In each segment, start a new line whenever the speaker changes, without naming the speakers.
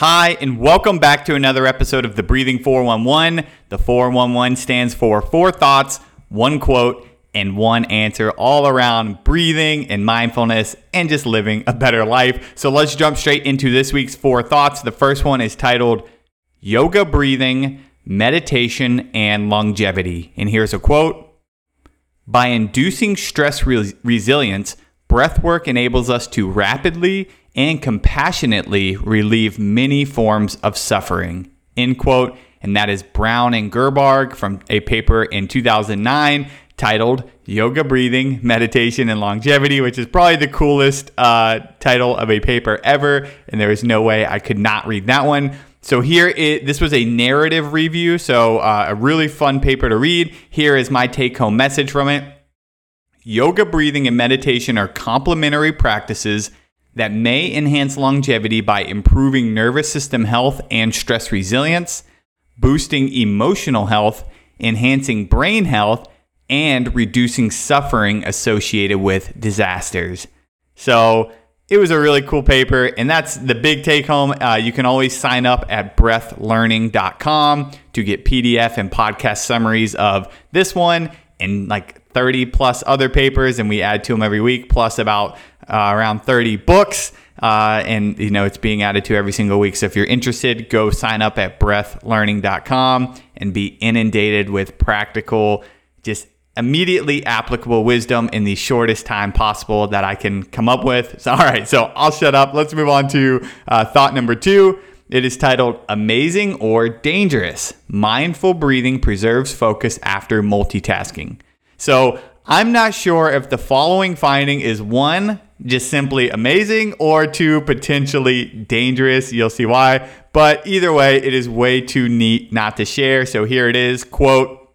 Hi, and welcome back to another episode of the Breathing 411. The 411 stands for four thoughts, one quote, and one answer all around breathing and mindfulness and just living a better life. So let's jump straight into this week's four thoughts. The first one is titled Yoga Breathing, Meditation, and Longevity. And here's a quote By inducing stress re- resilience, breathwork enables us to rapidly and compassionately relieve many forms of suffering. End quote. And that is Brown and Gerbarg from a paper in 2009 titled Yoga Breathing, Meditation, and Longevity, which is probably the coolest uh, title of a paper ever. And there is no way I could not read that one. So here, it, this was a narrative review, so uh, a really fun paper to read. Here is my take home message from it. Yoga breathing and meditation are complementary practices that may enhance longevity by improving nervous system health and stress resilience, boosting emotional health, enhancing brain health, and reducing suffering associated with disasters. So, it was a really cool paper, and that's the big take home. Uh, you can always sign up at breathlearning.com to get PDF and podcast summaries of this one and like 30 plus other papers, and we add to them every week, plus about uh, around 30 books. Uh, and you know it's being added to every single week. So if you're interested, go sign up at breathlearning.com and be inundated with practical, just immediately applicable wisdom in the shortest time possible that I can come up with. So, all right, so I'll shut up. Let's move on to uh, thought number two. It is titled Amazing or Dangerous Mindful Breathing Preserves Focus After Multitasking. So, I'm not sure if the following finding is one, just simply amazing, or two, potentially dangerous. You'll see why. But either way, it is way too neat not to share. So here it is quote,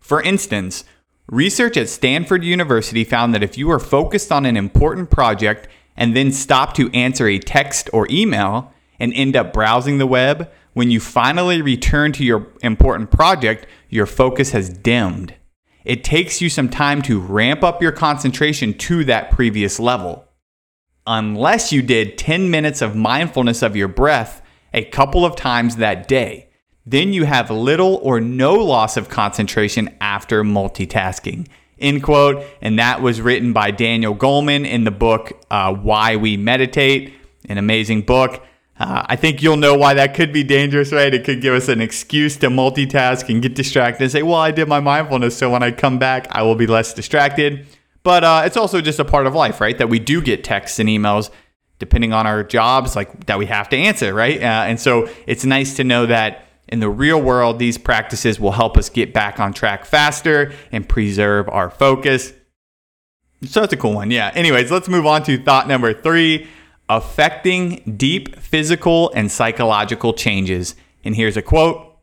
for instance, research at Stanford University found that if you are focused on an important project and then stop to answer a text or email and end up browsing the web, when you finally return to your important project, your focus has dimmed. It takes you some time to ramp up your concentration to that previous level. Unless you did 10 minutes of mindfulness of your breath a couple of times that day, then you have little or no loss of concentration after multitasking. End quote. And that was written by Daniel Goleman in the book uh, Why We Meditate, an amazing book. Uh, I think you'll know why that could be dangerous, right? It could give us an excuse to multitask and get distracted and say, well, I did my mindfulness, so when I come back, I will be less distracted. But uh, it's also just a part of life, right? That we do get texts and emails depending on our jobs, like that we have to answer, right? Uh, and so it's nice to know that in the real world, these practices will help us get back on track faster and preserve our focus. So that's a cool one. Yeah. Anyways, let's move on to thought number three affecting deep physical and psychological changes. And here's a quote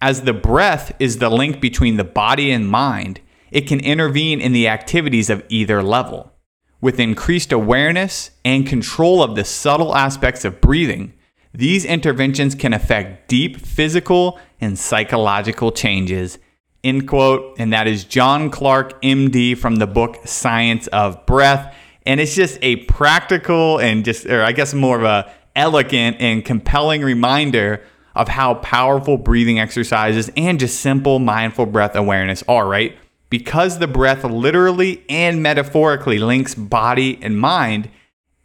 As the breath is the link between the body and mind, it can intervene in the activities of either level. With increased awareness and control of the subtle aspects of breathing, these interventions can affect deep physical and psychological changes. End quote. And that is John Clark, MD, from the book Science of Breath. And it's just a practical and just, or I guess more of a elegant and compelling reminder of how powerful breathing exercises and just simple mindful breath awareness are, right? Because the breath literally and metaphorically links body and mind,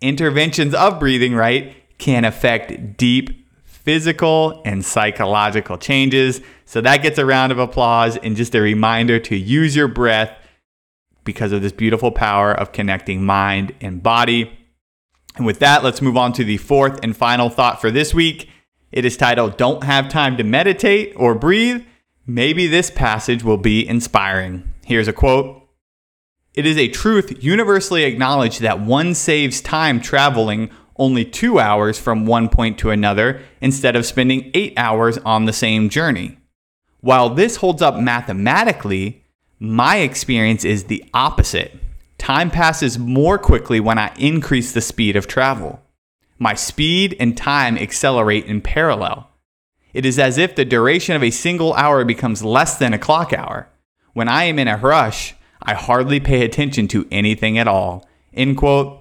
interventions of breathing, right, can affect deep physical and psychological changes. So that gets a round of applause and just a reminder to use your breath because of this beautiful power of connecting mind and body. And with that, let's move on to the fourth and final thought for this week. It is titled Don't Have Time to Meditate or Breathe. Maybe this passage will be inspiring. Here's a quote It is a truth universally acknowledged that one saves time traveling only two hours from one point to another instead of spending eight hours on the same journey. While this holds up mathematically, my experience is the opposite. Time passes more quickly when I increase the speed of travel. My speed and time accelerate in parallel. It is as if the duration of a single hour becomes less than a clock hour. When I am in a rush, I hardly pay attention to anything at all. End quote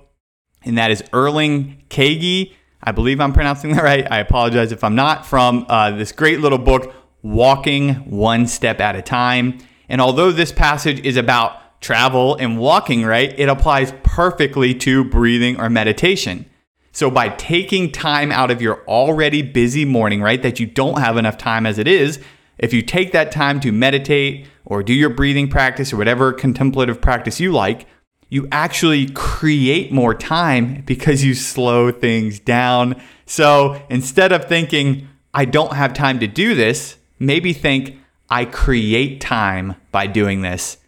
and that is Erling Kagge. I believe I'm pronouncing that right. I apologize if I'm not, from uh, this great little book, Walking One Step at a Time. And although this passage is about travel and walking, right, it applies perfectly to breathing or meditation. So by taking time out of your already busy morning, right, that you don't have enough time as it is, if you take that time to meditate or do your breathing practice or whatever contemplative practice you like, you actually create more time because you slow things down. So instead of thinking, I don't have time to do this, maybe think, I create time by doing this.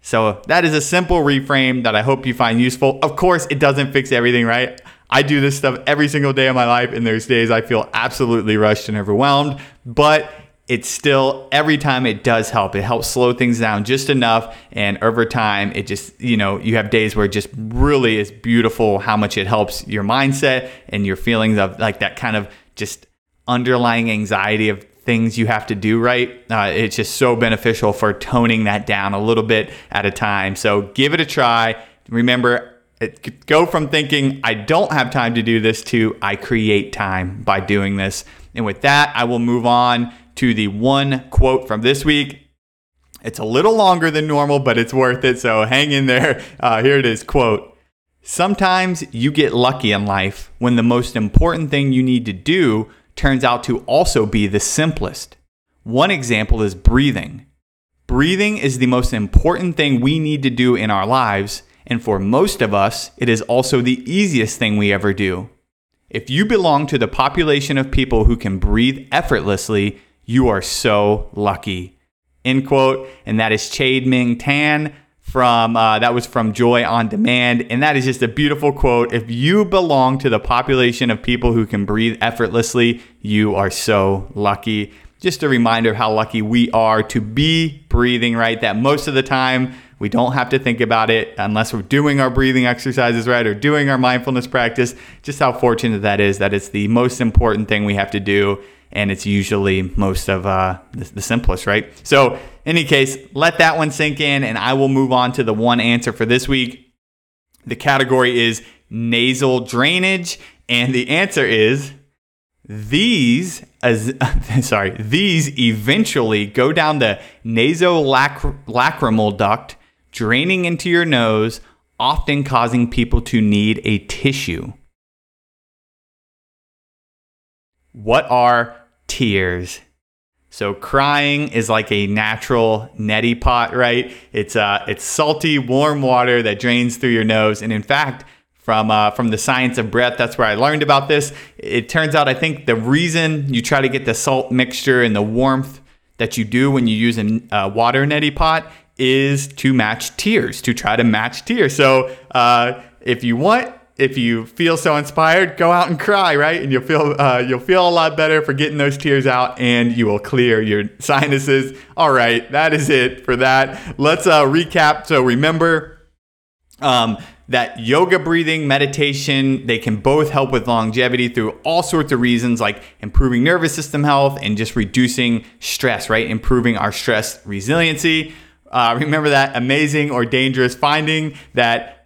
So that is a simple reframe that I hope you find useful. Of course, it doesn't fix everything, right? I do this stuff every single day of my life, and there's days I feel absolutely rushed and overwhelmed, but it's still every time it does help. It helps slow things down just enough. And over time, it just, you know, you have days where it just really is beautiful how much it helps your mindset and your feelings of like that kind of just underlying anxiety of things you have to do right. Uh, it's just so beneficial for toning that down a little bit at a time. So give it a try. Remember, it, go from thinking, I don't have time to do this to I create time by doing this. And with that, I will move on to the one quote from this week. It's a little longer than normal, but it's worth it. So hang in there. Uh, here it is quote Sometimes you get lucky in life when the most important thing you need to do turns out to also be the simplest. One example is breathing. Breathing is the most important thing we need to do in our lives, and for most of us, it is also the easiest thing we ever do. If you belong to the population of people who can breathe effortlessly, you are so lucky. End quote. And that is Chade-Meng Tan from uh, that was from Joy on Demand, and that is just a beautiful quote. If you belong to the population of people who can breathe effortlessly, you are so lucky. Just a reminder of how lucky we are to be breathing right. That most of the time we don't have to think about it unless we're doing our breathing exercises right or doing our mindfulness practice. Just how fortunate that is that it's the most important thing we have to do and it's usually most of uh, the, the, simplest, right? So, in any case, let that one sink in, and I will move on to the one answer for this week. The category is nasal drainage, and the answer is these. As, sorry, these eventually go down the nasolacrimal duct, draining into your nose, often causing people to need a tissue. What are tears? So crying is like a natural neti pot, right? It's uh, it's salty, warm water that drains through your nose, and in fact, from uh, from the science of breath, that's where I learned about this. It turns out I think the reason you try to get the salt mixture and the warmth that you do when you use a uh, water neti pot is to match tears, to try to match tears. So uh, if you want if you feel so inspired, go out and cry, right? And you'll feel uh, you'll feel a lot better for getting those tears out, and you will clear your sinuses. All right, that is it for that. Let's uh, recap. So remember. Um, that yoga breathing meditation they can both help with longevity through all sorts of reasons like improving nervous system health and just reducing stress right improving our stress resiliency uh, remember that amazing or dangerous finding that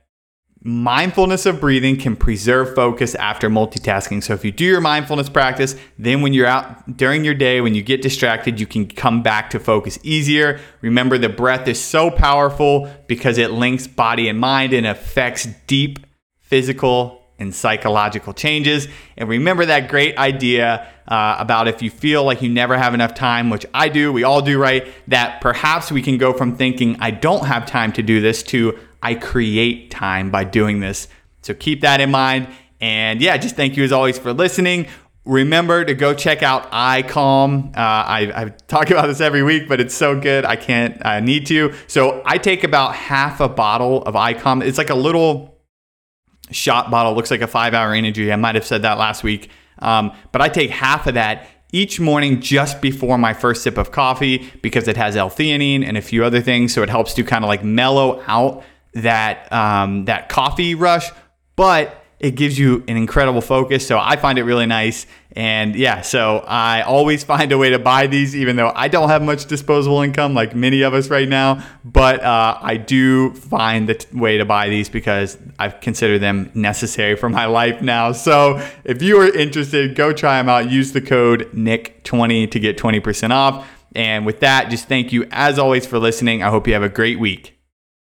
mindfulness of breathing can preserve focus after multitasking. So if you do your mindfulness practice, then when you're out during your day, when you get distracted, you can come back to focus easier. Remember, the breath is so powerful because it links body and mind and affects deep physical and psychological changes. And remember that great idea uh, about if you feel like you never have enough time, which I do, we all do, right? That perhaps we can go from thinking, I don't have time to do this, to I create time by doing this. So keep that in mind. And yeah, just thank you as always for listening. Remember to go check out iCalm. Uh, I, I talk about this every week, but it's so good. I can't, I need to. So I take about half a bottle of iCalm. It's like a little shot bottle, looks like a five hour energy. I might have said that last week. Um, but I take half of that each morning just before my first sip of coffee because it has L-theanine and a few other things. So it helps to kind of like mellow out that um, that coffee rush, but it gives you an incredible focus. So I find it really nice. And yeah, so I always find a way to buy these, even though I don't have much disposable income like many of us right now. But uh, I do find the t- way to buy these because I consider them necessary for my life now. So if you are interested, go try them out. Use the code NICK20 to get 20% off. And with that, just thank you as always for listening. I hope you have a great week.